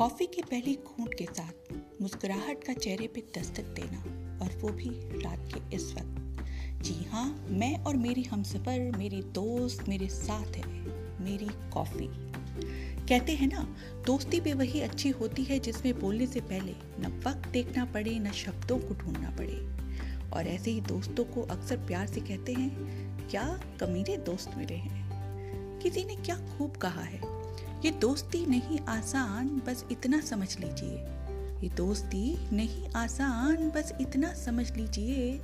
Coffee की पहली घूंट के साथ मुस्कुराहट का चेहरे पे दस्तक देना और वो भी रात के इस वक्त। जी हाँ मैं और मेरी हमसफ़र, मेरी दोस्त, मेरे साथ है, मेरी कॉफ़ी। कहते हैं ना, दोस्ती भी वही अच्छी होती है जिसमें बोलने से पहले न वक्त देखना पड़े, न शब्दों को ढूंढना पड़े। और ऐसे ही दोस्तों को अक्सर प्यार से कहते हैं, क्या कमीने दोस्त मिले हैं? किसी ने क्या खूब कहा है? ये दोस्ती नहीं आसान, बस इतना समझ लीजिए। ये दोस्ती नहीं आसान, बस इतना समझ लीजिए।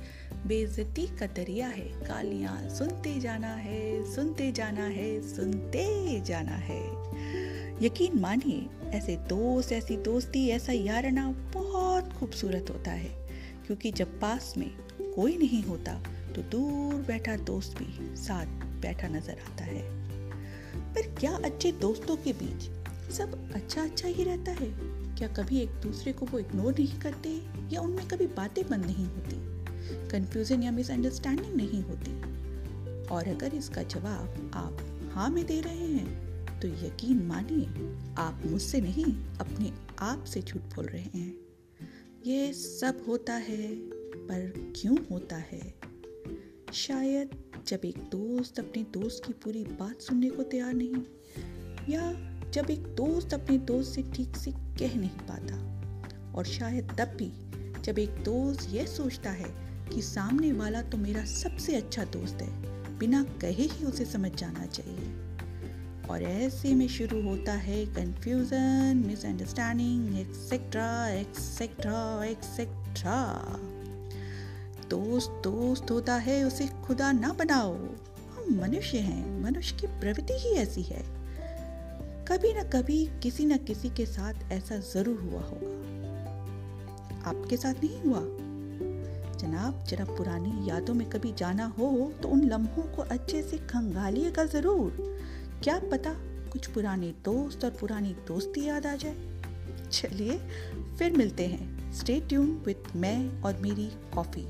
बेजती का दरिया है, गालियाँ सुनते जाना है, सुनते जाना है, सुनते जाना है। यकीन मानिए, ऐसे दोस्त, ऐसी दोस्ती, ऐसा यारना बहुत खूबसूरत होता है। क्योंकि जब पास में कोई नहीं होता तो दूर बैठा दोस्त भी साथ बैठा नज़र आता है। पर क्या अच्छे दोस्तों के बीच सब अच्छा अच्छा ही रहता है? क्या कभी एक दूसरे को वो इग्नोर नहीं करते या उनमें कभी बातें बंद नहीं होती? कंफ्यूजन या मिसअंडरस्टैंडिंग नहीं होती। और अगर इसका जवाब आप हाँ में दे रहे हैं तो यकीन मानिए, आप मुझसे नहीं, अपने आप से झूठ बोल रहे हैं। ये सब होता है, पर क्यों होता है? शायद जब एक दोस्त अपने दोस्त की पूरी बात सुनने को तैयार नहीं, या जब एक दोस्त अपने दोस्त से ठीक से कह नहीं पाता, और शायद तब भी जब एक दोस्त यह सोचता है कि सामने वाला तो मेरा सबसे अच्छा दोस्त है, बिना कहे ही उसे समझ जाना चाहिए। और ऐसे में शुरू होता है confusion misunderstanding etcetera etcetera etcetera दोस्त दोस्त होता है, उसे खुदा ना बनाओ। हम मनुष्य हैं, मनुष्य की प्रवृत्ति ही ऐसी है। कभी ना कभी किसी न किसी के साथ ऐसा ज़रूर हुआ होगा। आपके साथ नहीं हुआ? जनाब, जरा पुरानी यादों में कभी जाना हो तो उन लम्हों को अच्छे से खंगालिएगा ज़रूर। क्या पता कुछ पुराने दोस्त और पुरानी दोस्ती याद आ जाए? चलिए फिर मिलते हैं। स्टे ट्यून विथ मैं और मेरी कॉफ़ी